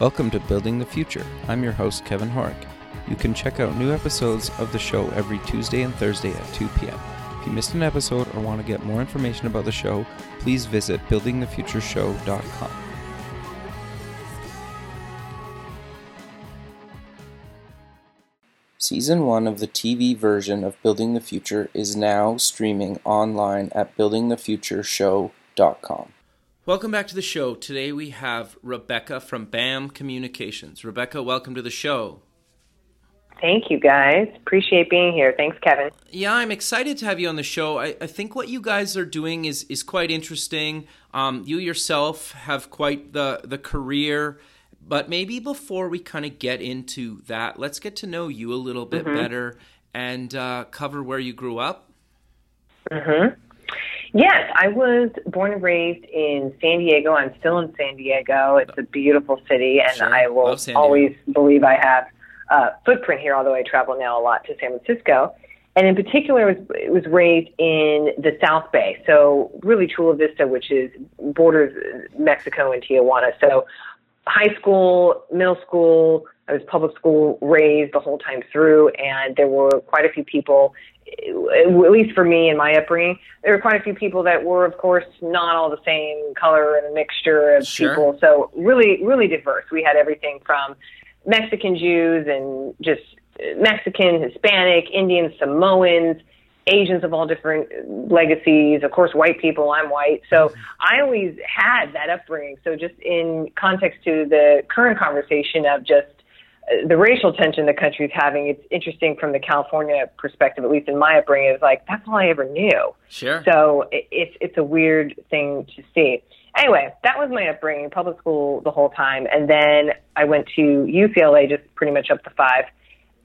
Welcome to Building the Future. I'm your host, Kevin Horek. You can check out new episodes of the show every Tuesday and Thursday at 2 p.m. If you missed an episode or want to get more information about the show, please visit buildingthefutureshow.com. Season 1 of the TV version of Building the Future is now streaming online at buildingthefutureshow.com. Welcome back to the show. Today we have Rebecca from BAM Communications. Rebecca, welcome to the show. Thank you, guys. Appreciate being here. Thanks, Kevin. Yeah, I'm excited to have you on the show. I, I think what you guys are doing is is quite interesting. Um, you yourself have quite the the career, but maybe before we kind of get into that, let's get to know you a little bit mm-hmm. better and uh, cover where you grew up. Mm-hmm. Yes, I was born and raised in San Diego. I'm still in San Diego. It's a beautiful city, and sure. I will always believe I have uh, footprint here, although I travel now a lot to San Francisco. And in particular, was, was raised in the South Bay, so really Chula Vista, which is borders Mexico and Tijuana. So high school, middle school, I was public school raised the whole time through, and there were quite a few people, at least for me and my upbringing, there were quite a few people that were, of course, not all the same color and a mixture of sure. people. So really, really diverse. We had everything from Mexican Jews and just Mexican, Hispanic, Indian, Samoans, Asians of all different legacies, of course, white people. I'm white. So I always had that upbringing. So, just in context to the current conversation of just uh, the racial tension the country's having, it's interesting from the California perspective, at least in my upbringing, is like, that's all I ever knew. Sure. So, it, it's, it's a weird thing to see anyway, that was my upbringing, public school the whole time. And then I went to UCLA, just pretty much up to five,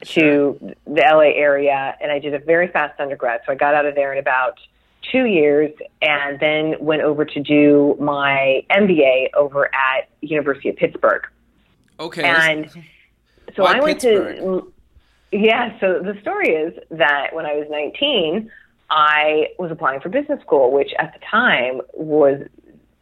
to the LA area, and I did a very fast undergrad. So I got out of there in about two years and then went over to do my MBA over at University of Pittsburgh. Okay. And so Why I went Pittsburgh? to yeah, so the story is that when I was 19, I was applying for business school, which at the time was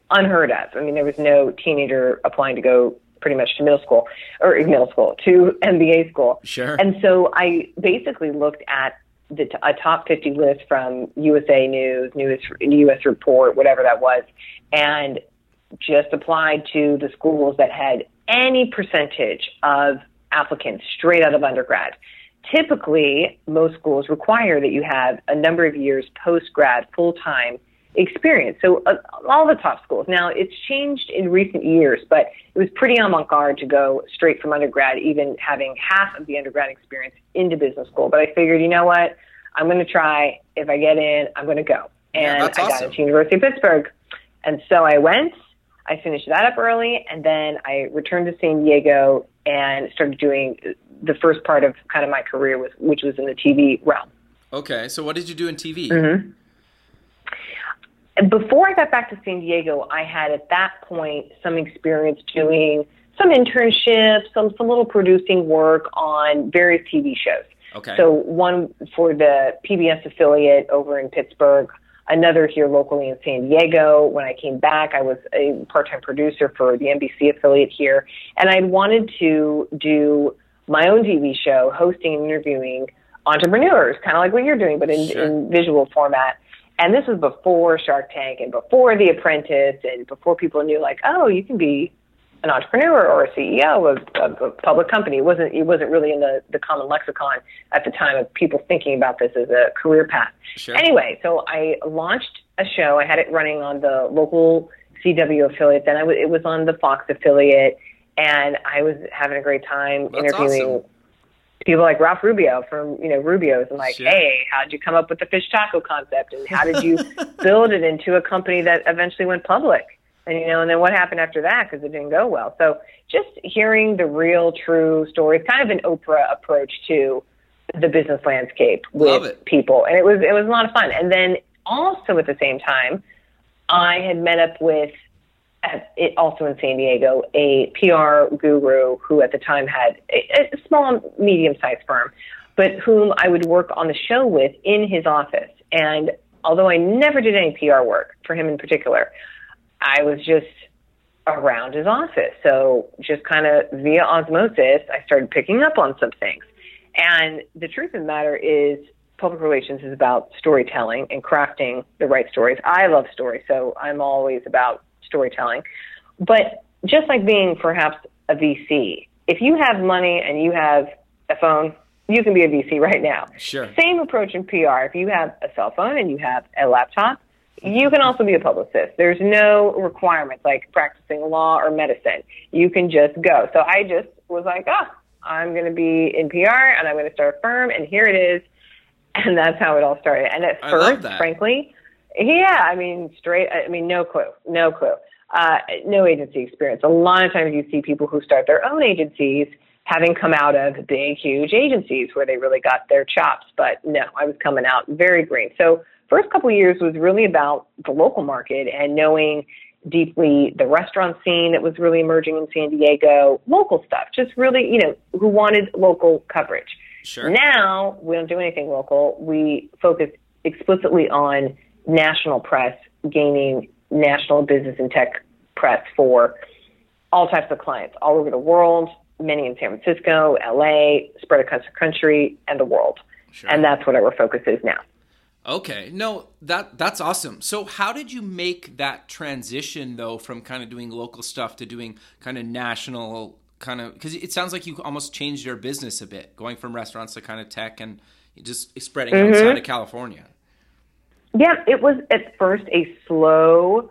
unheard of. I mean, there was no teenager applying to go pretty much to middle school or middle school to MBA school. Sure. And so I basically looked at the t- a top 50 list from USA News, News, US Report, whatever that was, and just applied to the schools that had any percentage of applicants straight out of undergrad. Typically, most schools require that you have a number of years post grad full time experience. So uh, all the top schools. Now it's changed in recent years, but it was pretty avant-garde to go straight from undergrad, even having half of the undergrad experience into business school. But I figured, you know what? I'm going to try. If I get in, I'm going to go. And yeah, I awesome. got into University of Pittsburgh. And so I went. I finished that up early, and then I returned to San Diego and started doing the first part of kind of my career, with, which was in the TV realm. Okay, so what did you do in TV? Mm-hmm before I got back to San Diego, I had at that point some experience doing some internships, some some little producing work on various TV shows. Okay. So one for the PBS affiliate over in Pittsburgh, another here locally in San Diego. When I came back, I was a part-time producer for the NBC affiliate here, and I wanted to do my own TV show, hosting and interviewing entrepreneurs, kind of like what you're doing, but in, Sure. in visual format. And this was before Shark Tank and before The Apprentice and before people knew like, oh, you can be an entrepreneur or a CEO of, of a public company. It wasn't it wasn't really in the, the common lexicon at the time of people thinking about this as a career path. Sure. Anyway, so I launched a show. I had it running on the local CW affiliate. Then I w- it was on the Fox affiliate, and I was having a great time That's interviewing awesome. People like Ralph Rubio from you know Rubio's and like, Sure. hey, how did you come up with the fish taco concept, and how did you build it into a company that eventually went public? And you know, and then what happened after that because it didn't go well. So just hearing the real, true stories, kind of an Oprah approach to the business landscape with people, and it was it was a lot of fun. And then also at the same time, I had met up with it also in San Diego, a PR guru who at the time had a, a small, medium sized firm, but whom I would work on the show with in his office. And although I never did any PR work for him in particular, I was just around his office. So just kind of via osmosis, I started picking up on some things. And the truth of the matter is, public relations is about storytelling and crafting the right stories. I love stories, so I'm always about storytelling. But just like being perhaps a VC, if you have money and you have a phone, you can be a VC right now. Sure. Same approach in PR. If you have a cell phone and you have a laptop, you can also be a publicist. There's no requirements like practicing law or medicine. You can just go. So I just was like, oh, I'm going to be in PR and I'm going to start a firm, and here it is. And that's how it all started. And at I first, frankly, yeah, I mean, straight, I mean, no clue, no clue, uh, no agency experience. A lot of times you see people who start their own agencies having come out of big, huge agencies where they really got their chops. But no, I was coming out very green. So first couple of years was really about the local market and knowing deeply the restaurant scene that was really emerging in San Diego, local stuff, just really, you know, who wanted local coverage. Sure. Now we don't do anything local. We focus explicitly on national press, gaining national business and tech press for all types of clients all over the world, many in San Francisco, LA, spread across the country and the world. Sure. And that's what our focus is now. Okay. No, that that's awesome. So how did you make that transition though from kind of doing local stuff to doing kind of national kind of cuz it sounds like you almost changed your business a bit, going from restaurants to kind of tech and just spreading mm-hmm. outside of California. Yeah, it was at first a slow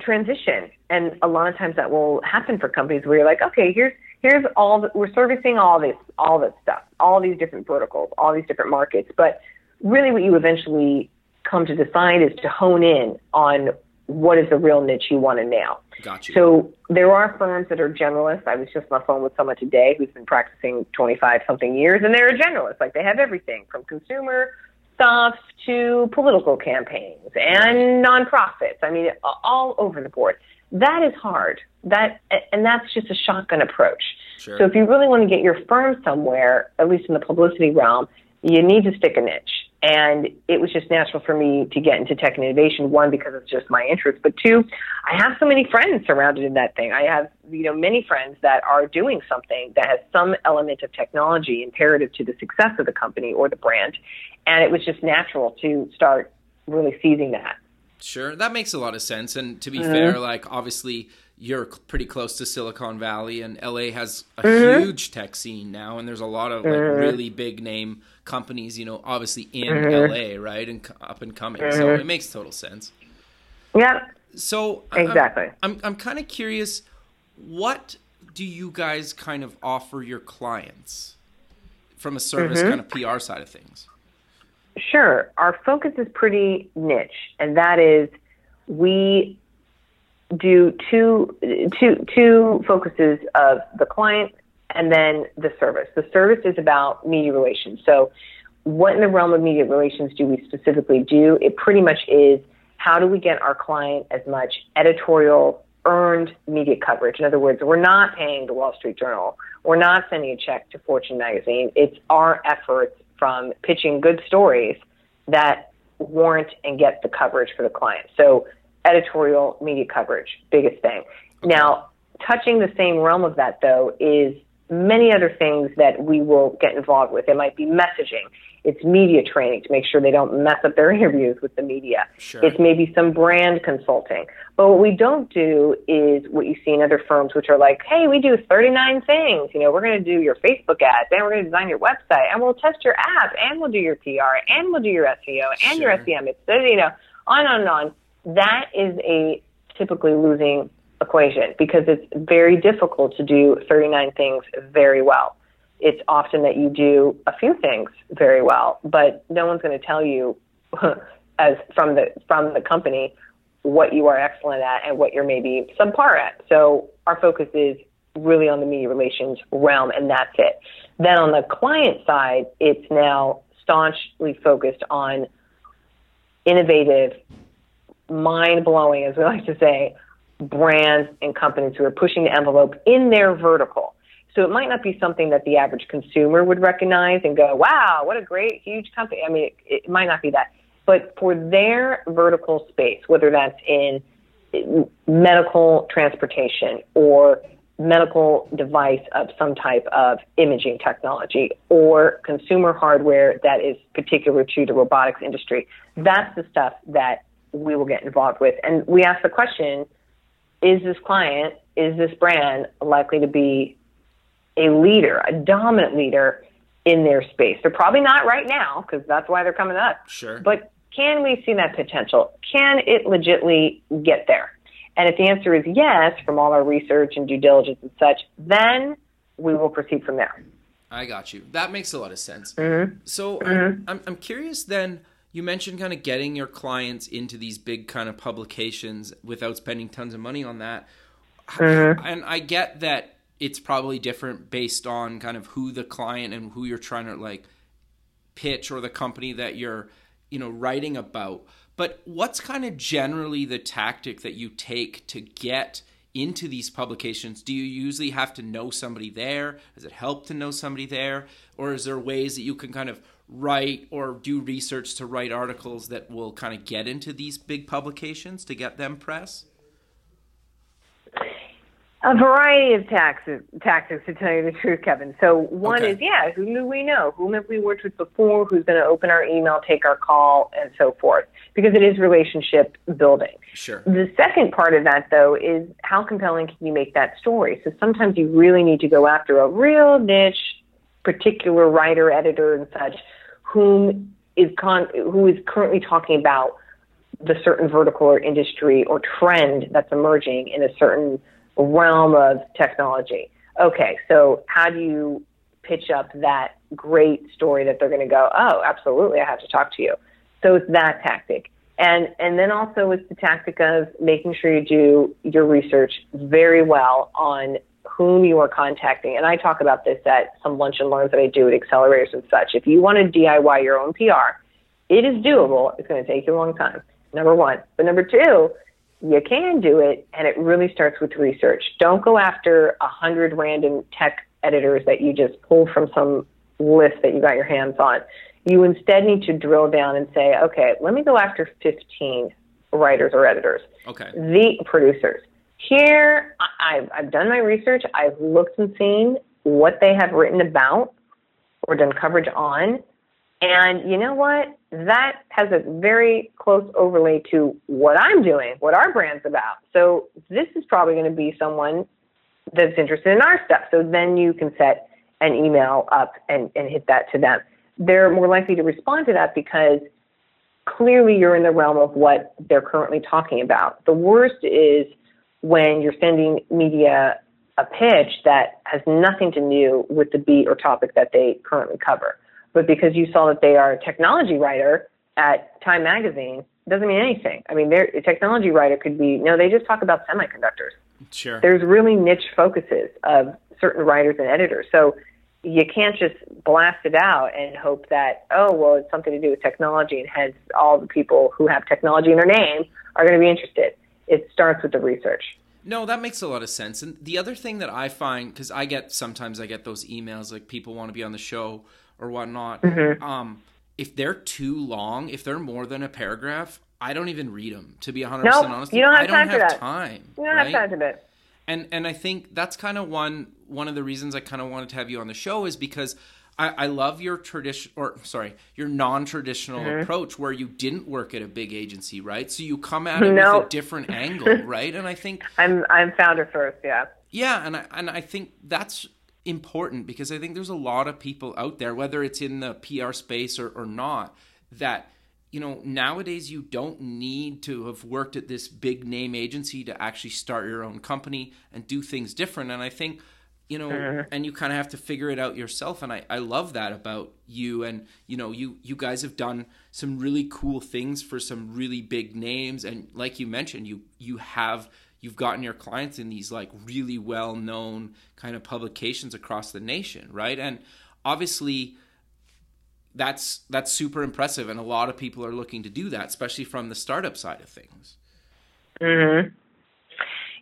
transition. And a lot of times that will happen for companies where you're like, okay, here's here's all the, we're servicing all this all this stuff, all these different verticals, all these different markets, but really what you eventually come to decide is to hone in on what is the real niche you want to nail. Gotcha. So there are firms that are generalists. I was just on the phone with someone today who's been practicing 25 something years, and they're a generalist. Like they have everything from consumer stuff to political campaigns and nonprofits. I mean, all over the board. That is hard. That and that's just a shotgun approach. Sure. So if you really want to get your firm somewhere, at least in the publicity realm, you need to stick a niche. And it was just natural for me to get into tech and innovation. One, because it's just my interest, but two, I have so many friends surrounded in that thing. I have, you know, many friends that are doing something that has some element of technology imperative to the success of the company or the brand. And it was just natural to start really seizing that. Sure, that makes a lot of sense. And to be mm-hmm. fair, like obviously you're pretty close to Silicon Valley, and LA has a mm-hmm. huge tech scene now, and there's a lot of like mm-hmm. really big name companies, you know, obviously in mm-hmm. LA, right, and up and coming. So mm-hmm. it makes total sense. Yeah. So exactly, I'm I'm, I'm kind of curious, what do you guys kind of offer your clients from a service mm-hmm. kind of PR side of things? Sure, our focus is pretty niche, and that is we do two, two, two focuses of the client and then the service. The service is about media relations. So, what in the realm of media relations do we specifically do? It pretty much is how do we get our client as much editorial earned media coverage? In other words, we're not paying the Wall Street Journal, we're not sending a check to Fortune magazine. It's our efforts from pitching good stories that warrant and get the coverage for the client. So editorial media coverage, biggest thing. Okay. Now, touching the same realm of that though is many other things that we will get involved with. It might be messaging. It's media training to make sure they don't mess up their interviews with the media. Sure. It's maybe some brand consulting. But what we don't do is what you see in other firms, which are like, hey, we do 39 things. You know, we're going to do your Facebook ads, and we're going to design your website, and we'll test your app, and we'll do your PR, and we'll do your SEO, and sure. your SEM. It's, you know, on on and on that is a typically losing equation because it's very difficult to do 39 things very well. It's often that you do a few things very well, but no one's going to tell you as from the from the company what you are excellent at and what you're maybe subpar at. So our focus is really on the media relations realm, and that's it. Then on the client side, it's now staunchly focused on innovative mind blowing, as we like to say, brands and companies who are pushing the envelope in their vertical. So it might not be something that the average consumer would recognize and go, wow, what a great, huge company. I mean, it, it might not be that. But for their vertical space, whether that's in medical transportation or medical device of some type of imaging technology or consumer hardware that is particular to the robotics industry. That's the stuff that we will get involved with. And we ask the question is this client, is this brand likely to be a leader, a dominant leader in their space? They're probably not right now because that's why they're coming up. Sure. But can we see that potential? Can it legitimately get there? And if the answer is yes, from all our research and due diligence and such, then we will proceed from there. I got you. That makes a lot of sense. Mm-hmm. So mm-hmm. I'm, I'm curious then. You mentioned kind of getting your clients into these big kind of publications without spending tons of money on that. Mm-hmm. And I get that it's probably different based on kind of who the client and who you're trying to like pitch or the company that you're, you know, writing about. But what's kind of generally the tactic that you take to get into these publications? Do you usually have to know somebody there? Does it help to know somebody there? Or is there ways that you can kind of write or do research to write articles that will kind of get into these big publications to get them press? A variety of taxes, tactics, to tell you the truth, Kevin. So one okay. is, yeah, who do we know? Whom have we worked with before? Who's going to open our email, take our call, and so forth? Because it is relationship building. Sure. The second part of that, though, is how compelling can you make that story? So sometimes you really need to go after a real niche, particular writer, editor, and such, whom is con- who is currently talking about the certain vertical or industry or trend that's emerging in a certain realm of technology. Okay, so how do you pitch up that great story that they're going to go, oh, absolutely, I have to talk to you. So it's that tactic. And, and then also it's the tactic of making sure you do your research very well on whom you are contacting. And I talk about this at some lunch and learns that I do at accelerators and such. If you want to DIY your own PR, it is doable. It's going to take you a long time, number one. But number two, you can do it, and it really starts with research. Don't go after a hundred random tech editors that you just pull from some list that you got your hands on. You instead need to drill down and say, okay, let me go after 15 writers or editors, okay, the producers. Here, I've, I've done my research. I've looked and seen what they have written about or done coverage on. And you know what? That has a very close overlay to what I'm doing, what our brand's about. So this is probably going to be someone that's interested in our stuff. So then you can set an email up and, and hit that to them. They're more likely to respond to that because clearly you're in the realm of what they're currently talking about. The worst is when you're sending media a pitch that has nothing to do with the beat or topic that they currently cover but because you saw that they are a technology writer at Time Magazine doesn't mean anything. I mean, a technology writer could be no, they just talk about semiconductors. Sure. There's really niche focuses of certain writers and editors. So you can't just blast it out and hope that oh well it's something to do with technology and hence all the people who have technology in their name are going to be interested. It starts with the research. No, that makes a lot of sense. And the other thing that I find because I get sometimes I get those emails like people want to be on the show or whatnot, mm-hmm. um, if they're too long, if they're more than a paragraph, I don't even read them. To be 100 nope, percent honest, you don't have I don't time have for that. time. You don't right? have time for that. And and I think that's kind of one one of the reasons I kind of wanted to have you on the show is because I, I love your tradition or sorry your non-traditional mm-hmm. approach where you didn't work at a big agency, right? So you come at it nope. with a different angle, right? And I think I'm I'm founder first, yeah. Yeah, and I and I think that's important because I think there's a lot of people out there, whether it's in the PR space or, or not, that you know nowadays you don't need to have worked at this big name agency to actually start your own company and do things different. And I think you know mm-hmm. and you kind of have to figure it out yourself and I, I love that about you and you know you you guys have done some really cool things for some really big names and like you mentioned you you have you've gotten your clients in these like really well known kind of publications across the nation, right? And obviously that's that's super impressive and a lot of people are looking to do that, especially from the startup side of things. Mhm.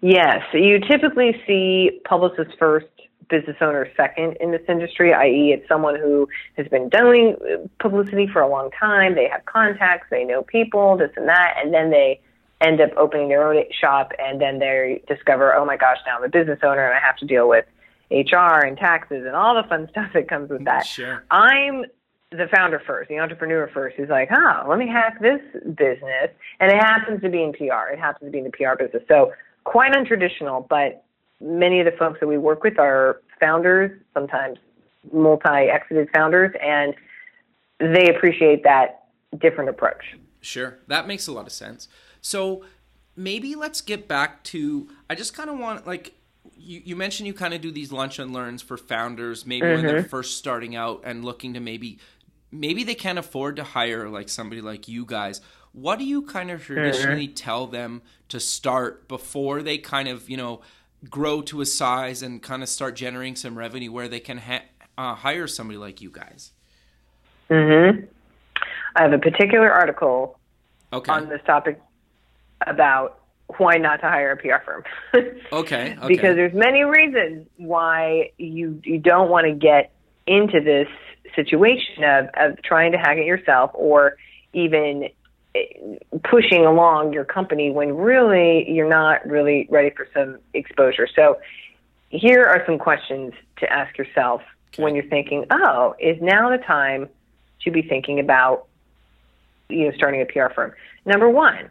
Yes, you typically see publicists first, business owners second in this industry, i.e., it's someone who has been doing publicity for a long time. They have contacts, they know people, this and that, and then they end up opening their own shop and then they discover, oh my gosh, now I'm a business owner and I have to deal with HR and taxes and all the fun stuff that comes with that. Sure. I'm the founder first, the entrepreneur first, who's like, oh, let me hack this business. And it happens to be in PR. It happens to be in the PR business. So quite untraditional, but many of the folks that we work with are founders, sometimes multi exited founders, and they appreciate that different approach. Sure. That makes a lot of sense. So maybe let's get back to I just kind of want like you, you mentioned you kind of do these lunch and learns for founders maybe mm-hmm. when they're mm-hmm. first starting out and looking to maybe maybe they can't afford to hire like somebody like you guys what do you kind of traditionally mm-hmm. tell them to start before they kind of you know grow to a size and kind of start generating some revenue where they can ha- uh, hire somebody like you guys mm-hmm i have a particular article okay. on this topic about why not to hire a PR firm. okay, okay. Because there's many reasons why you you don't want to get into this situation of of trying to hack it yourself or even eh, pushing along your company when really you're not really ready for some exposure. So here are some questions to ask yourself okay. when you're thinking, "Oh, is now the time to be thinking about you know starting a PR firm?" Number 1,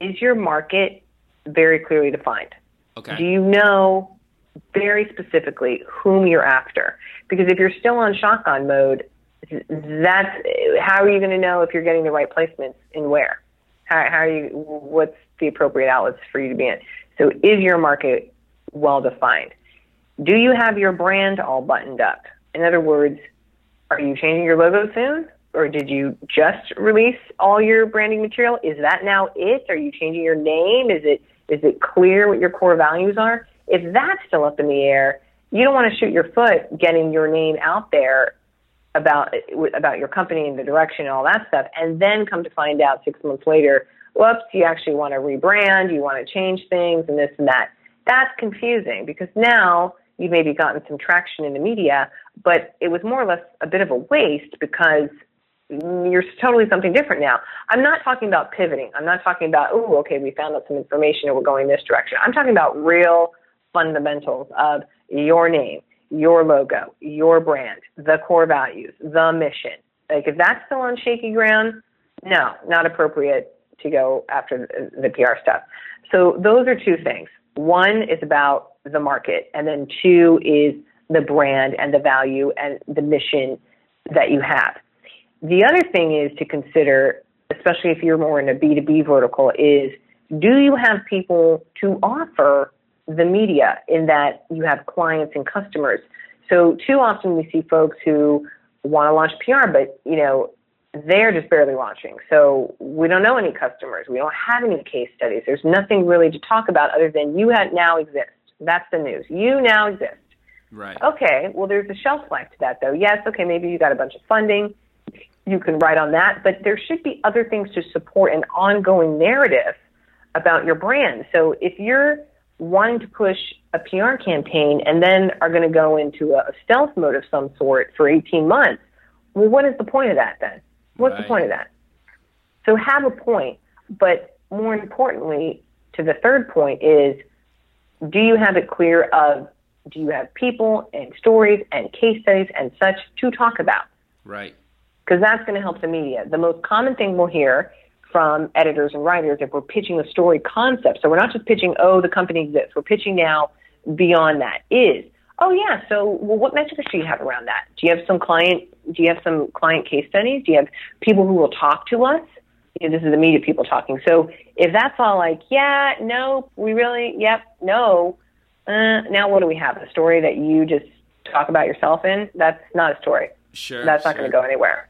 is your market very clearly defined? Okay. Do you know very specifically whom you're after? Because if you're still on shotgun mode, that's how are you going to know if you're getting the right placements and where? How, how are you? What's the appropriate outlets for you to be in? So, is your market well defined? Do you have your brand all buttoned up? In other words, are you changing your logo soon? Or did you just release all your branding material? Is that now it? Are you changing your name? Is it is it clear what your core values are? If that's still up in the air, you don't want to shoot your foot getting your name out there about about your company and the direction and all that stuff, and then come to find out six months later, whoops, you actually want to rebrand, you want to change things, and this and that. That's confusing because now you've maybe gotten some traction in the media, but it was more or less a bit of a waste because you're totally something different now. I'm not talking about pivoting. I'm not talking about, oh, okay, we found out some information and we're going this direction. I'm talking about real fundamentals of your name, your logo, your brand, the core values, the mission. Like if that's still on shaky ground, no, not appropriate to go after the, PR stuff. So those are two things. One is about the market, and then two is the brand and the value and the mission that you have. The other thing is to consider, especially if you're more in a B2B vertical, is do you have people to offer the media in that you have clients and customers? So too often we see folks who want to launch PR, but you know, they're just barely launching. So we don't know any customers. We don't have any case studies. There's nothing really to talk about other than you now exist. That's the news. You now exist. Right. Okay. Well, there's a shelf life to that, though. Yes. Okay. Maybe you got a bunch of funding you can write on that, but there should be other things to support an ongoing narrative about your brand. So if you're wanting to push a PR campaign and then are going to go into a stealth mode of some sort for 18 months, well, what is the point of that then? What's right. the point of that? So have a point, but more importantly, to the third point is, do you have it clear of, do you have people and stories and case studies and such to talk about? Right because that's going to help the media. The most common thing we'll hear from editors and writers if we're pitching a story concept, so we're not just pitching, oh, the company exists, we're pitching now beyond that, is, oh, yeah, so well, what metrics do you have around that? Do you have some client, do you have some client case studies? Do you have people who will talk to us? You know, this is the media people talking. So if that's all like, yeah, no, we really, yep, no, uh, now what do we have? A story that you just talk about yourself in? That's not a story. Sure. That's not sure. going to go anywhere.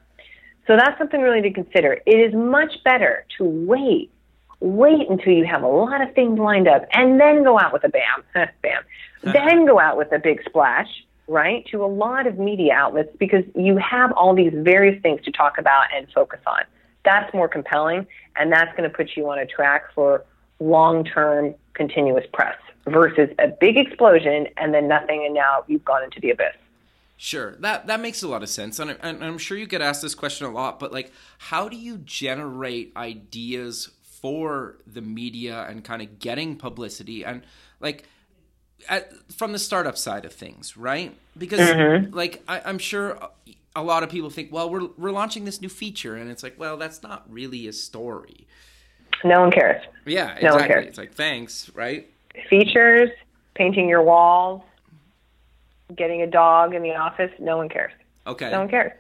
So that's something really to consider. It is much better to wait, wait until you have a lot of things lined up and then go out with a bam, bam, uh-huh. then go out with a big splash, right? To a lot of media outlets because you have all these various things to talk about and focus on. That's more compelling and that's going to put you on a track for long-term continuous press versus a big explosion and then nothing and now you've gone into the abyss. Sure, that that makes a lot of sense, and, and I'm sure you get asked this question a lot. But like, how do you generate ideas for the media and kind of getting publicity and like at, from the startup side of things, right? Because mm-hmm. like I, I'm sure a lot of people think, well, we're we're launching this new feature, and it's like, well, that's not really a story. No one cares. Yeah, exactly. No one cares. It's like thanks, right? Features, painting your walls, getting a dog in the office. No one cares. Okay. No one cares.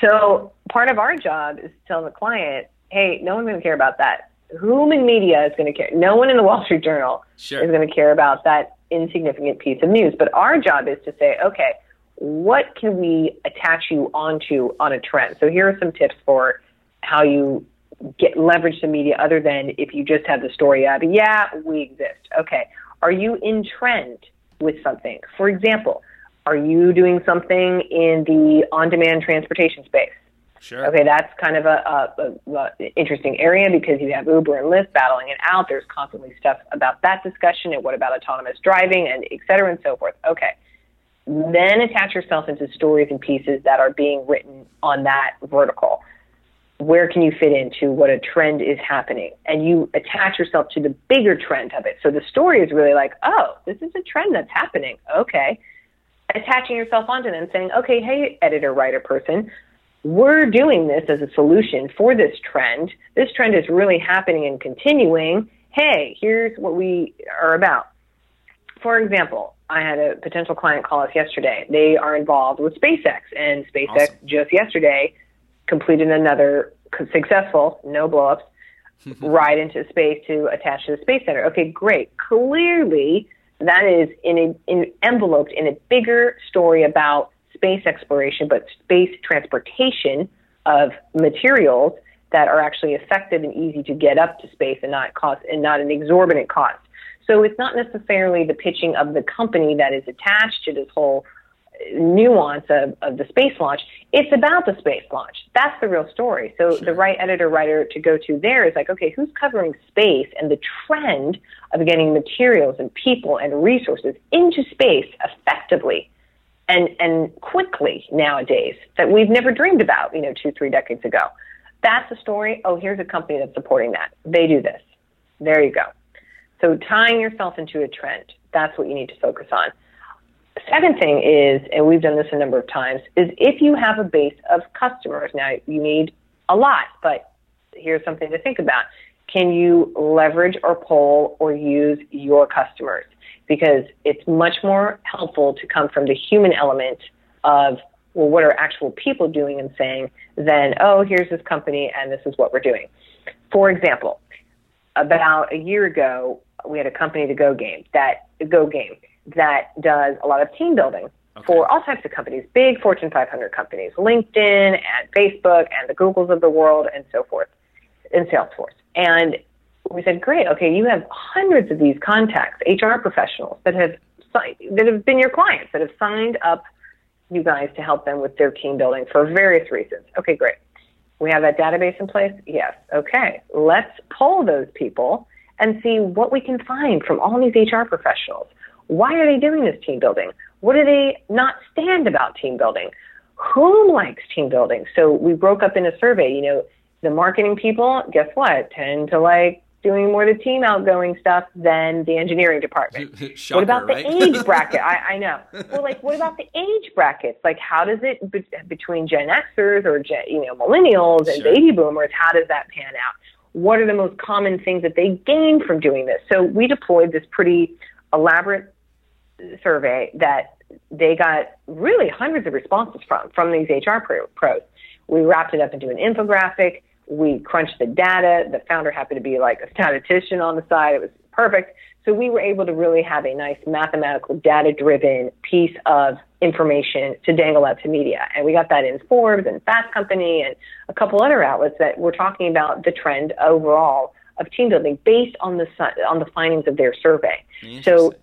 So part of our job is to tell the client, hey, no one's going to care about that. Whom in media is going to care? No one in the Wall Street Journal sure. is going to care about that insignificant piece of news. But our job is to say, okay, what can we attach you onto on a trend? So here are some tips for how you get leverage the media other than if you just have the story of, yeah, we exist. Okay. Are you in trend with something? For example, are you doing something in the on-demand transportation space? Sure. Okay, that's kind of a, a, a, interesting area because you have Uber and Lyft battling it out. There's constantly stuff about that discussion and what about autonomous driving and et cetera and so forth. Okay. Then attach yourself into stories and pieces that are being written on that vertical. Where can you fit into what a trend is happening? And you attach yourself to the bigger trend of it. So the story is really like, oh, this is a trend that's happening. Okay attaching yourself onto them, saying, okay, hey, editor, writer person, we're doing this as a solution for this trend. This trend is really happening and continuing. Hey, here's what we are about. For example, I had a potential client call us yesterday. They are involved with SpaceX, and SpaceX awesome. just yesterday completed another successful, no blowups, ride into space to attach to the Space Center. Okay, great. Clearly, that is in a, in, enveloped in a bigger story about space exploration, but space transportation of materials that are actually effective and easy to get up to space and not cost and not an exorbitant cost. So it's not necessarily the pitching of the company that is attached to this whole nuance of, of the space launch. It's about the space launch. That's the real story. So sure. the right editor writer to go to there is like, okay, who's covering space and the trend of getting materials and people and resources into space effectively and and quickly nowadays that we've never dreamed about, you know, two, three decades ago. That's the story. Oh, here's a company that's supporting that. They do this. There you go. So tying yourself into a trend, that's what you need to focus on. Second thing is, and we've done this a number of times, is if you have a base of customers, now you need a lot, but here's something to think about. Can you leverage or pull or use your customers? Because it's much more helpful to come from the human element of, well, what are actual people doing and saying than, oh, here's this company and this is what we're doing. For example, about a year ago, we had a company, the Go Game, that Go Game that does a lot of team building okay. for all types of companies, big Fortune 500 companies, LinkedIn and Facebook and the Googles of the world and so forth, and Salesforce. And we said, great, okay, you have hundreds of these contacts, HR professionals that have that have been your clients that have signed up you guys to help them with their team building for various reasons. Okay, great. We have that database in place? Yes. Okay. Let's pull those people and see what we can find from all these HR professionals. Why are they doing this team building? What do they not stand about team building? Who likes team building? So we broke up in a survey, you know, the marketing people, guess what, tend to like doing more the team outgoing stuff than the engineering department. Shocker, what about right? the age bracket? I, I know. Well, like, what about the age brackets? Like, how does it be, between Gen Xers or Gen, you know millennials and sure. baby boomers? How does that pan out? What are the most common things that they gain from doing this? So we deployed this pretty elaborate survey that they got really hundreds of responses from from these HR pros. We wrapped it up into an infographic. We crunched the data. The founder happened to be like a statistician on the side. It was perfect. So we were able to really have a nice mathematical, data driven piece of information to dangle out to media. And we got that in Forbes and Fast Company and a couple other outlets that were talking about the trend overall of team building based on the on the findings of their survey. So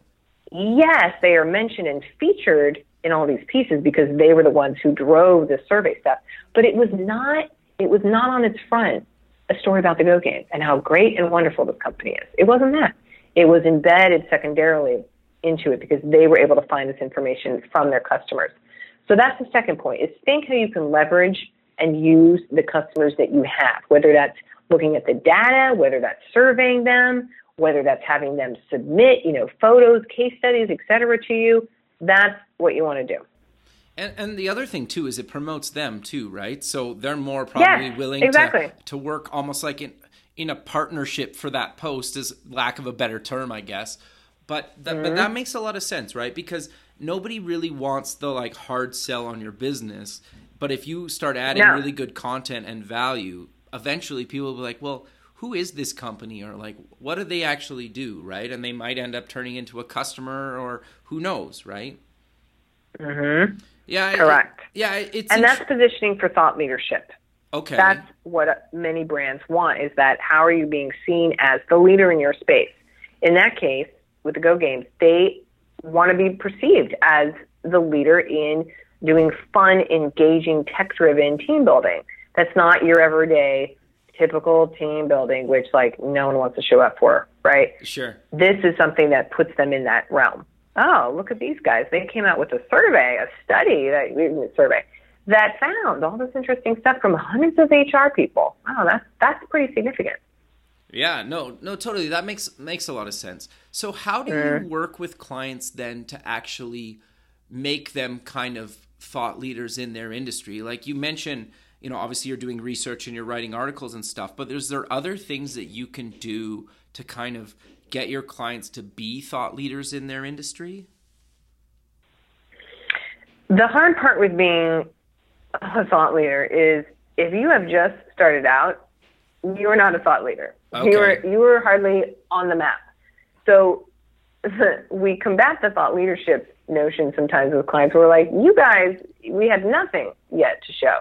yes, they are mentioned and featured in all these pieces because they were the ones who drove the survey stuff. But it was not it was not on its front a story about the Go game and how great and wonderful this company is. It wasn't that. It was embedded secondarily into it because they were able to find this information from their customers. So that's the second point is think how you can leverage and use the customers that you have, whether that's looking at the data, whether that's surveying them, whether that's having them submit, you know, photos, case studies, et cetera, to you. That's what you want to do. And, and the other thing too is it promotes them too, right? So they're more probably yes, willing exactly. to, to work almost like in in a partnership for that post, is lack of a better term, I guess. But that, mm-hmm. but that makes a lot of sense, right? Because nobody really wants the like hard sell on your business. But if you start adding no. really good content and value, eventually people will be like, well, who is this company or like what do they actually do, right? And they might end up turning into a customer or who knows, right? Mhm. Yeah, correct. It, yeah, it's and that's positioning for thought leadership. Okay, that's what many brands want. Is that how are you being seen as the leader in your space? In that case, with the Go Games, they want to be perceived as the leader in doing fun, engaging, tech-driven team building. That's not your everyday typical team building, which like no one wants to show up for, right? Sure. This is something that puts them in that realm oh, look at these guys. They came out with a survey, a study that survey that found all this interesting stuff from hundreds of HR people. Wow, that's that's pretty significant. Yeah, no, no, totally. That makes makes a lot of sense. So, how do you mm. work with clients then to actually make them kind of thought leaders in their industry? Like you mentioned, you know, obviously you're doing research and you're writing articles and stuff, but is there other things that you can do to kind of get your clients to be thought leaders in their industry? The hard part with being a thought leader is if you have just started out, you are not a thought leader. Okay. You are you are hardly on the map. So we combat the thought leadership notion sometimes with clients. We're like, you guys, we have nothing yet to show.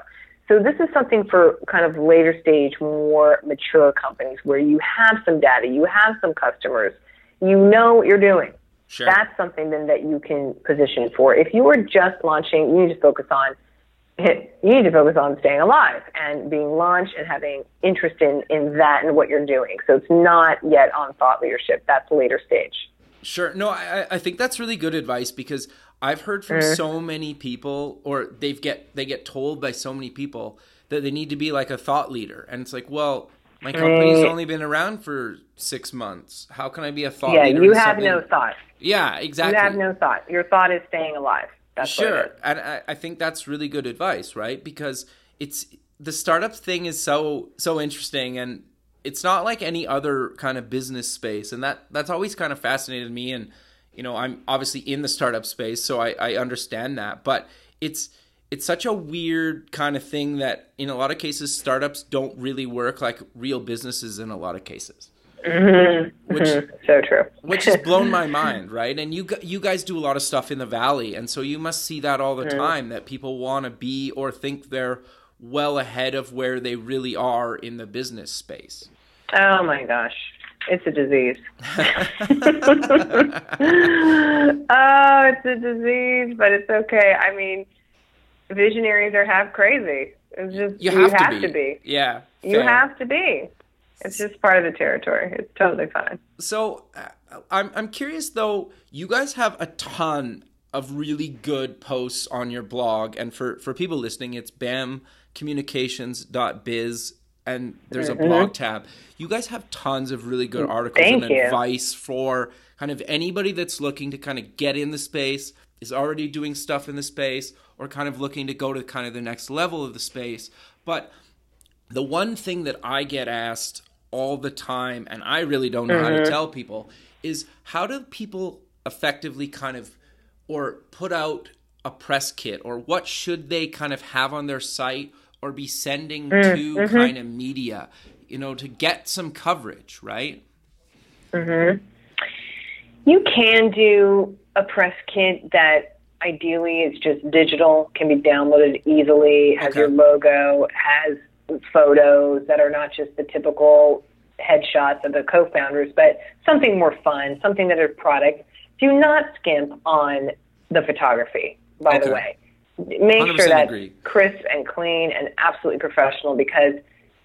So this is something for kind of later stage, more mature companies where you have some data, you have some customers, you know what you're doing. Sure. That's something then that you can position for. If you are just launching, you need to focus on you need to focus on staying alive and being launched and having interest in, in that and what you're doing. So it's not yet on thought leadership. That's later stage. Sure. No, I, I think that's really good advice because I've heard from so many people, or they've get they get told by so many people that they need to be like a thought leader, and it's like, well, my company's mm. only been around for six months. How can I be a thought yeah, leader? Yeah, you have something? no thought. Yeah, exactly. You have no thought. Your thought is staying alive. That's sure, and I, I think that's really good advice, right? Because it's the startup thing is so so interesting, and it's not like any other kind of business space, and that that's always kind of fascinated me and you know i'm obviously in the startup space so i, I understand that but it's it's such a weird kind of thing that in a lot of cases startups don't really work like real businesses in a lot of cases mm-hmm. which mm-hmm. so true which has blown my mind right and you you guys do a lot of stuff in the valley and so you must see that all the mm-hmm. time that people want to be or think they're well ahead of where they really are in the business space oh my gosh it's a disease. oh, it's a disease, but it's okay. I mean, visionaries are half crazy. It's just you have, you have to, be. to, be. Yeah, fair. you have to be. It's just part of the territory. It's totally fine. So, uh, I'm I'm curious though. You guys have a ton of really good posts on your blog, and for for people listening, it's bamcommunications.biz and there's mm-hmm. a blog tab. You guys have tons of really good articles Thank and you. advice for kind of anybody that's looking to kind of get in the space, is already doing stuff in the space, or kind of looking to go to kind of the next level of the space. But the one thing that I get asked all the time, and I really don't know mm-hmm. how to mm-hmm. tell people, is how do people effectively kind of or put out a press kit or what should they kind of have on their site or be sending mm, to mm-hmm. kind of media, you know, to get some coverage, right? Mm-hmm. You can do a press kit that ideally is just digital, can be downloaded easily, has okay. your logo, has photos that are not just the typical headshots of the co-founders, but something more fun, something that is product. Do not skimp on the photography, by okay. the way make sure that agree. crisp and clean and absolutely professional because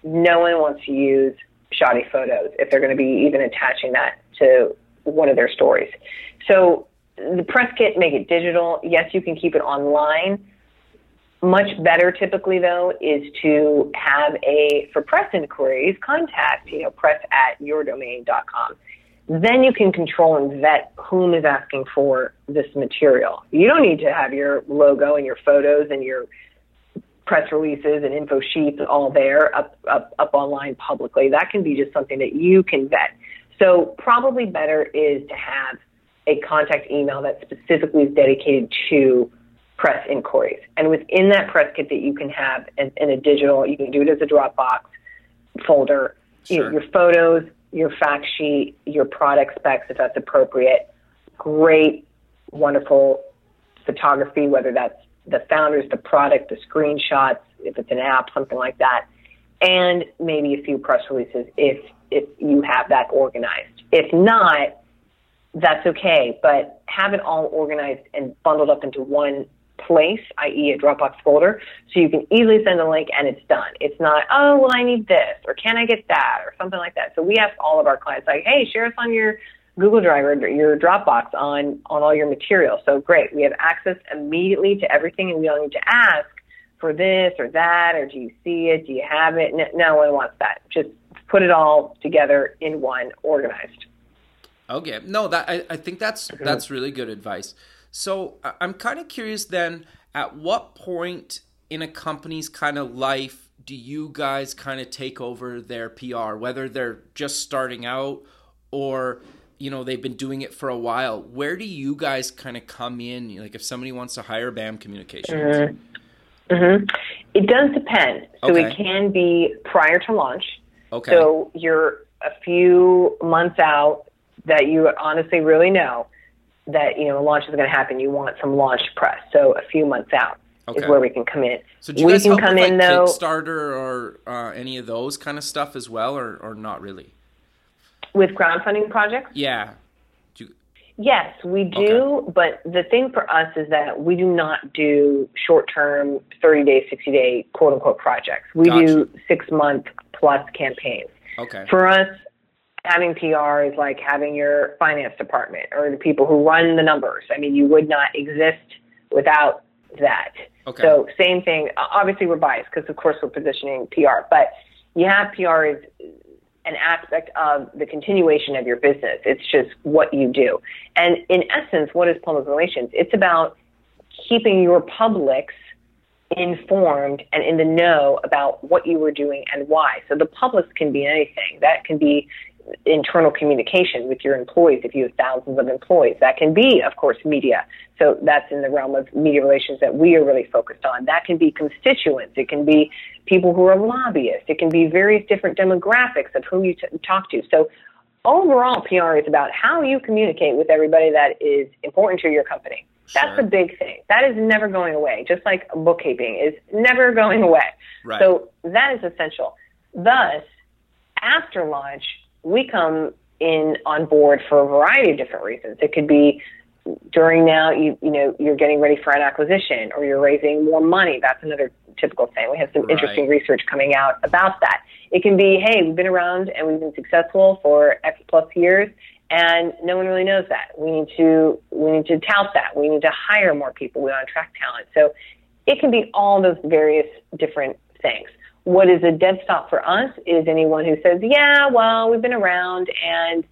no one wants to use shoddy photos if they're going to be even attaching that to one of their stories. So the press kit, make it digital. Yes, you can keep it online. Much better typically though is to have a, for press inquiries, contact, you know, press at yourdomain.com. Then you can control and vet whom is asking for this material. You don't need to have your logo and your photos and your press releases and info sheets all there up, up, up online publicly. That can be just something that you can vet. So probably better is to have a contact email that specifically is dedicated to press inquiries. And within that press kit that you can have in, in a digital, you can do it as a Dropbox folder, sure. you, your photos, your fact sheet, your product specs, if that's appropriate, great, wonderful photography, whether that's the founders, the product, the screenshots, if it's an app, something like that, and maybe a few press releases if if you have that organized. If not, that's okay, but have it all organized and bundled up into one place, i.e., a Dropbox folder, so you can easily send a link and it's done. It's not, oh, well, I need this, or can I get that, or something like that. So we ask all of our clients, like, hey, share us on your Google Drive or your Dropbox on, on all your material. So great. We have access immediately to everything, and we don't need to ask for this or that, or do you see it? Do you have it? No, no one wants that. Just put it all together in one, organized. Okay. No, that I, I think that's mm-hmm. that's really good advice. So I'm kind of curious then, at what point in a company's kind of life do you guys kind of take over their PR, whether they're just starting out or you know they've been doing it for a while? Where do you guys kind of come in? Like if somebody wants to hire bam communications? Mm-hmm. Mm-hmm. it does depend. So okay. it can be prior to launch. Okay. So you're a few months out that you honestly really know that you know a launch is going to happen. You want some launch press, so a few months out okay. is where we can come in. So do you we guys can help come with, in though Kickstarter or uh, any of those kind of stuff as well, or or not really? With crowdfunding projects? Yeah. You... Yes, we do. Okay. But the thing for us is that we do not do short term, 30 day, 60 day quote unquote projects. We gotcha. do six month plus campaigns. Okay. For us, having PR is like having your finance department or the people who run the numbers. I mean, you would not exist without that. Okay. So same thing. Obviously, we're biased because, of course, we're positioning PR, but you have PR is an aspect of the continuation of your business. It's just what you do. And in essence, what is public relations? It's about keeping your publics informed and in the know about what you were doing and why. So the publics can be anything. That can be internal communication with your employees if you have thousands of employees. That can be, of course, media. So that's in the realm of media relations that we are really focused on. That can be constituents. It can be people who are lobbyists. It can be various different demographics of who you t- talk to. So overall, PR is about how you communicate with everybody that is important to your company. That's sure. a big thing. That is never going away. Just like bookkeeping is never going away. Right. So that is essential. Thus, after launch, we come in on board for a variety of different reasons. It could be during now you you know you're getting ready for an acquisition or you're raising more money. That's another typical thing. We have some right. interesting research coming out about that. It can be, hey, we've been around and we've been successful for X plus years and no one really knows that. We need to we need to tout that. We need to hire more people. We want to attract talent. So it can be all those various different things. What is a dead stop for us is anyone who says, "Yeah, well, we've been around, and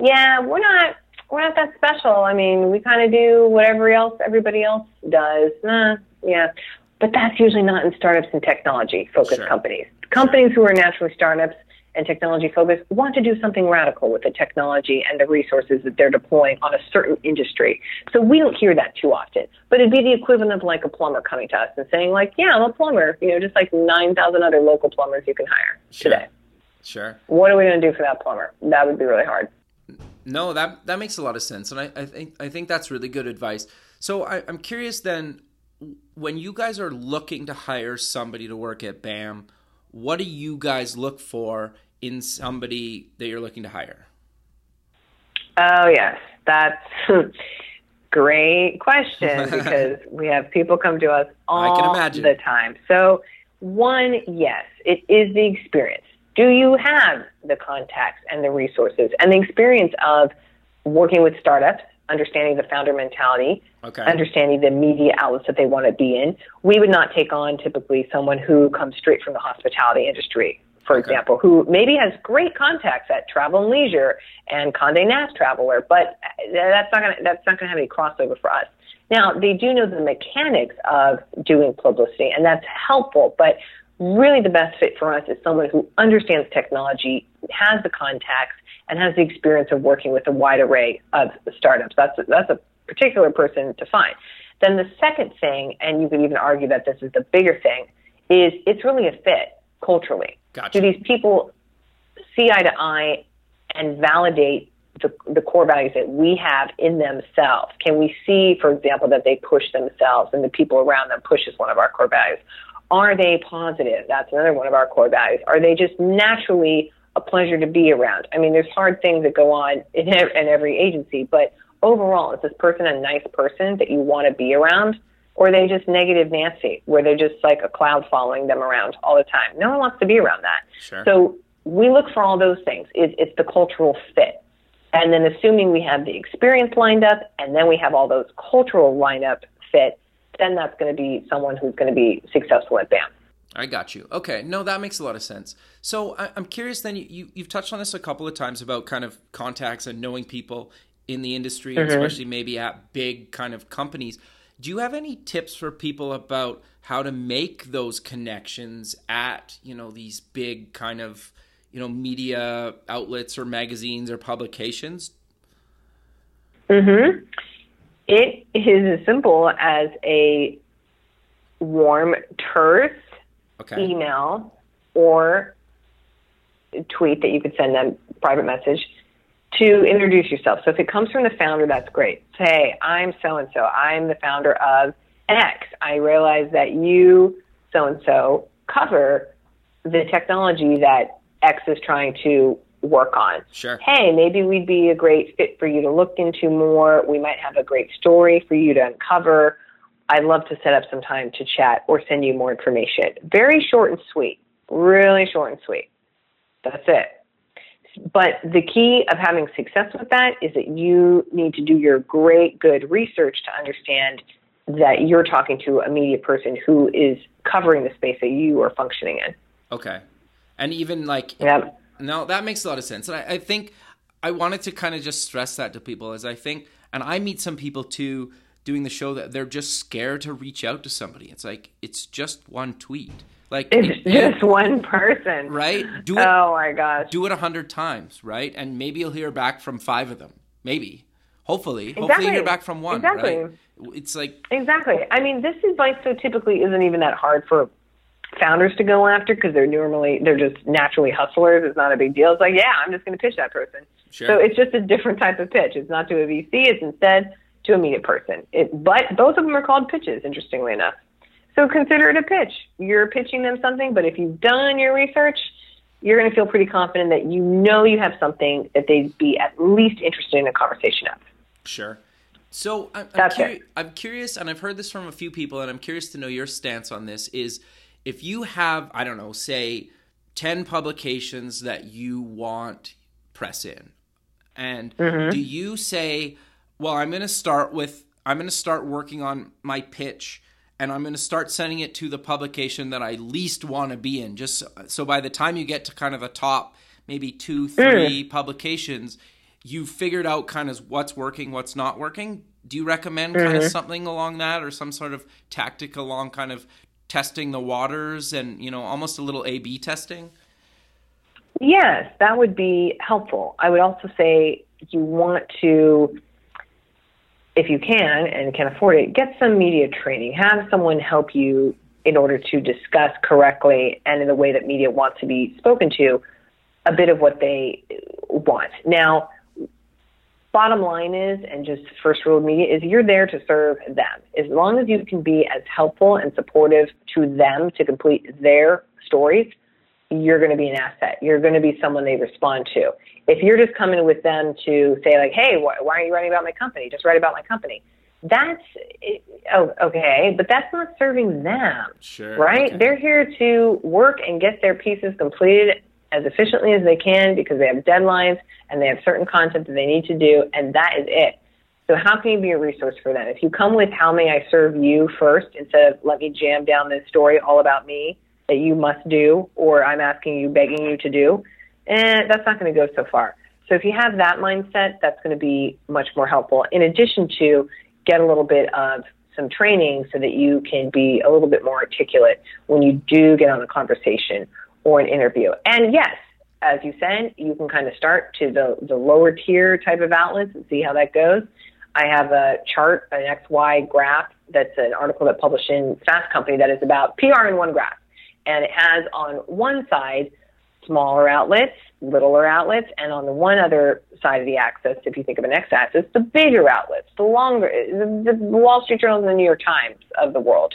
yeah, we're not we're not that special. I mean, we kind of do whatever else everybody else does." Uh, yeah, but that's usually not in startups and technology focused sure. companies. Companies who are naturally startups and technology focused want to do something radical with the technology and the resources that they're deploying on a certain industry. So we don't hear that too often. But it'd be the equivalent of like a plumber coming to us and saying like, yeah, I'm a plumber, you know, just like 9,000 other local plumbers you can hire sure. today. Sure. What are we going to do for that plumber? That would be really hard. No, that that makes a lot of sense, and I, I think I think that's really good advice. So I, I'm curious then, when you guys are looking to hire somebody to work at BAM, what do you guys look for in somebody that you're looking to hire? Oh, yes. That's great question because we have people come to us all the time. So, one, yes, it is the experience. Do you have the contacts and the resources and the experience of working with startups, understanding the founder mentality, okay. understanding the media outlets that they want to be in. We would not take on typically someone who comes straight from the hospitality industry, for okay. example, who maybe has great contacts at Travel and Leisure and Condé Nast Traveler, but that's not going to that's not going to have any crossover for us. Now, they do know the mechanics of doing publicity, and that's helpful, but really the best fit for us is someone who understands technology, has the contacts, and has the experience of working with a wide array of startups. That's a, that's a particular person to find. Then the second thing, and you could even argue that this is the bigger thing, is it's really a fit culturally. Gotcha. Do these people see eye to eye and validate the, the core values that we have in themselves? Can we see, for example, that they push themselves and the people around them pushes one of our core values? Are they positive? That's another one of our core values. Are they just naturally a pleasure to be around? I mean, there's hard things that go on in, in every agency, but overall, is this person a nice person that you want to be around? Or are they just negative Nancy, where they're just like a cloud following them around all the time? No one wants to be around that. Sure. So we look for all those things. It, it's the cultural fit. And then assuming we have the experience lined up and then we have all those cultural lineup fit, then that's going to be someone who's going to be successful at BAM. I got you. Okay, no, that makes a lot of sense. So I, am curious. Then you, you you've touched on this a couple of times about kind of contacts and knowing people in the industry, mm-hmm. especially maybe at big kind of companies. Do you have any tips for people about how to make those connections at you know these big kind of you know media outlets or magazines or publications? Hmm. It is as simple as a warm, terse okay. email or tweet that you could send them, private message, to introduce yourself. So if it comes from the founder, that's great. Say, I'm so and so. I'm the founder of X. I realize that you, so and so, cover the technology that X is trying to work on. Sure. Hey, maybe we'd be a great fit for you to look into more. We might have a great story for you to uncover. I'd love to set up some time to chat or send you more information. Very short and sweet. Really short and sweet. That's it. But the key of having success with that is that you need to do your great, good research to understand that you're talking to a media person who is covering the space that you are functioning in. Okay. And even like, yep. no, that makes a lot of sense. And I, I think I wanted to kind of just stress that to people as I think, and I meet some people too doing the show that they're just scared to reach out to somebody. It's like, it's just one tweet. Like it's just one person, right? Do it, oh my gosh! Do it a hundred times, right? And maybe you'll hear back from five of them. Maybe, hopefully, exactly. hopefully you hear back from one. Exactly. Right? It's like exactly. I mean, this advice so typically isn't even that hard for founders to go after because they're normally they're just naturally hustlers. It's not a big deal. It's like, yeah, I'm just going to pitch that person. Sure. So it's just a different type of pitch. It's not to a VC. It's instead to a media person. It, but both of them are called pitches. Interestingly enough. So consider it a pitch. You're pitching them something, but if you've done your research, you're going to feel pretty confident that you know you have something that they'd be at least interested in a conversation of. Sure. So I'm, I'm, curi- I'm, curious, and I've heard this from a few people, and I'm curious to know your stance on this. Is if you have, I don't know, say, ten publications that you want press in, and mm-hmm. do you say, well, I'm going to start with, I'm going to start working on my pitch and I'm going to start sending it to the publication that I least want to be in. Just so, so, by the time you get to kind of the top, maybe two, three mm. publications, you've figured out kind of what's working, what's not working. Do you recommend mm-hmm. kind of mm-hmm. something along that, or some sort of tactic along kind of testing the waters and you know almost a little A/B testing? Yes, that would be helpful. I would also say you want to if you can and can afford it, get some media training. Have someone help you in order to discuss correctly and in the way that media wants to be spoken to a bit of what they want. Now, bottom line is, and just first rule of media is you're there to serve them. As long as you can be as helpful and supportive to them to complete their stories, you're going to be an asset. You're going to be someone they respond to. If you're just coming with them to say like, "Hey, why, why aren't you writing about my company? Just write about my company." That's eh, oh, okay, but that's not serving them. Sure. Right? Okay. They're here to work and get their pieces completed as efficiently as they can because they have deadlines and they have certain content that they need to do, and that is it. So how can you be a resource for them? If you come with how may I serve you first instead of let me jam down this story all about me that you must do or I'm asking you, begging you to do, eh, that's not going to go so far. So if you have that mindset, that's going to be much more helpful. In addition to get a little bit of some training so that you can be a little bit more articulate when you do get on a conversation or an interview. And yes, as you said, you can kind of start to the, the lower tier type of outlets and see how that goes. I have a chart, an XY graph that's an article that published in Fast Company that is about PR in one graph. And it has on one side smaller outlets, littler outlets, and on the one other side of the axis, if you think of an x-axis, the bigger outlets, the longer, the, the Wall Street Journal and the New York Times of the world.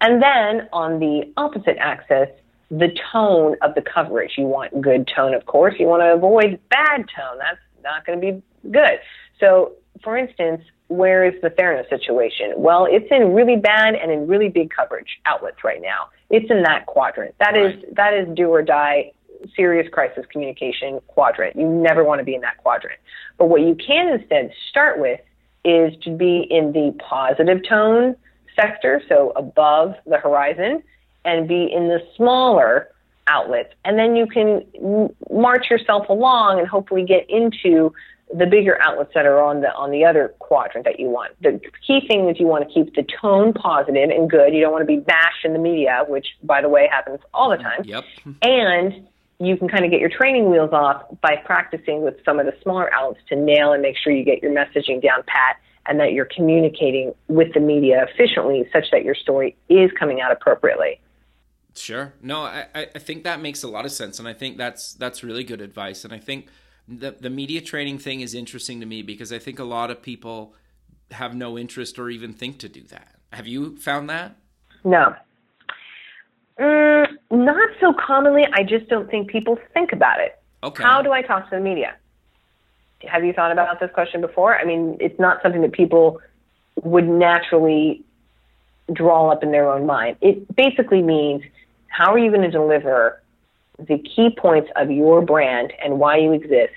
And then on the opposite axis, the tone of the coverage. You want good tone, of course. You want to avoid bad tone. That's not going to be good. So, for instance, where is the Theranos situation? Well, it's in really bad and in really big coverage outlets right now. It's in that quadrant. That right. is that is do or die serious crisis communication quadrant. You never want to be in that quadrant. But what you can instead start with is to be in the positive tone sector, so above the horizon, and be in the smaller outlets. And then you can march yourself along and hopefully get into the bigger outlets that are on the on the other quadrant that you want. The key thing is you want to keep the tone positive and good. You don't want to be bashed in the media, which by the way happens all the time. Yep. And you can kind of get your training wheels off by practicing with some of the smaller outlets to nail and make sure you get your messaging down pat and that you're communicating with the media efficiently such that your story is coming out appropriately. Sure. No, I, I think that makes a lot of sense. And I think that's that's really good advice. And I think the the media training thing is interesting to me because I think a lot of people have no interest or even think to do that. Have you found that? No. Mm, not so commonly. I just don't think people think about it. Okay. How do I talk to the media? Have you thought about this question before? I mean, it's not something that people would naturally draw up in their own mind. It basically means how are you going to deliver the key points of your brand and why you exist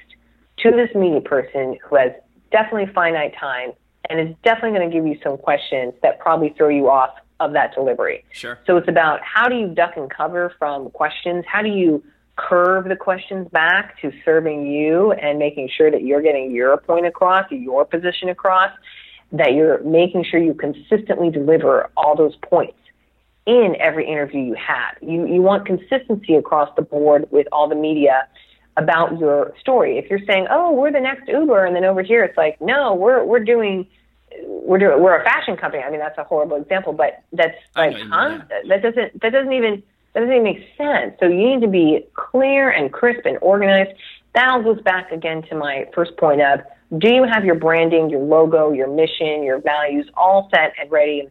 to this media person who has definitely finite time and is definitely going to give you some questions that probably throw you off of that delivery. Sure. So it's about how do you duck and cover from questions? How do you curve the questions back to serving you and making sure that you're getting your point across, your position across, that you're making sure you consistently deliver all those points in every interview you had. You, you want consistency across the board with all the media about your story. If you're saying, "Oh, we're the next Uber," and then over here it's like, "No, we're we're doing we're doing we're a fashion company. I mean, that's a horrible example, but that's like, huh? That doesn't that doesn't even that doesn't even make sense. So you need to be clear and crisp and organized. That goes back again to my first point of do you have your branding, your logo, your mission, your values all set and ready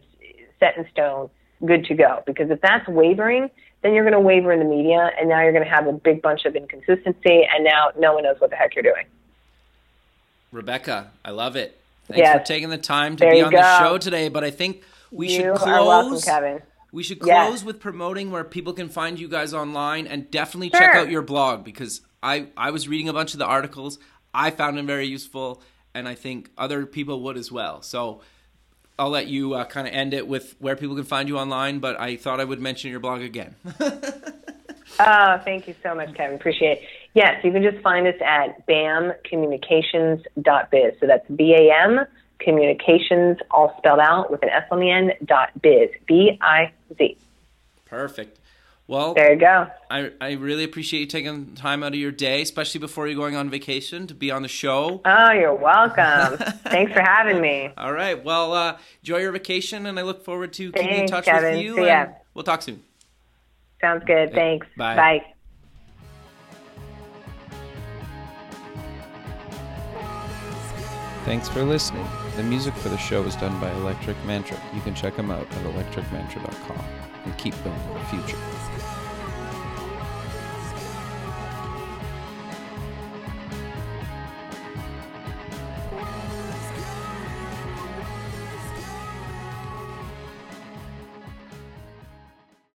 set in stone, good to go? Because if that's wavering, then you're going to waver in the media, and now you're going to have a big bunch of inconsistency, and now no one knows what the heck you're doing. Rebecca, I love it. Thanks yes. for taking the time to there be on go. the show today. But I think we you should close. Are welcome, Kevin. We should close yes. with promoting where people can find you guys online and definitely sure. check out your blog because I, I was reading a bunch of the articles. I found them very useful, and I think other people would as well. So I'll let you uh, kind of end it with where people can find you online, but I thought I would mention your blog again. oh, thank you so much, Kevin. Appreciate it. Yes, you can just find us at bamcommunications.biz. So that's B A M communications, all spelled out with an S on the end, dot biz. B I Z. Perfect. Well, there you go. I, I really appreciate you taking time out of your day, especially before you're going on vacation, to be on the show. Oh, you're welcome. Thanks for having me. All right. Well, uh, enjoy your vacation, and I look forward to Thanks, keeping in touch Kevin. with you. See ya. We'll talk soon. Sounds good. Thanks. Bye. Bye. Thanks for listening. The music for the show is done by Electric Mantra. You can check them out at electricmantra.com and keep building the future.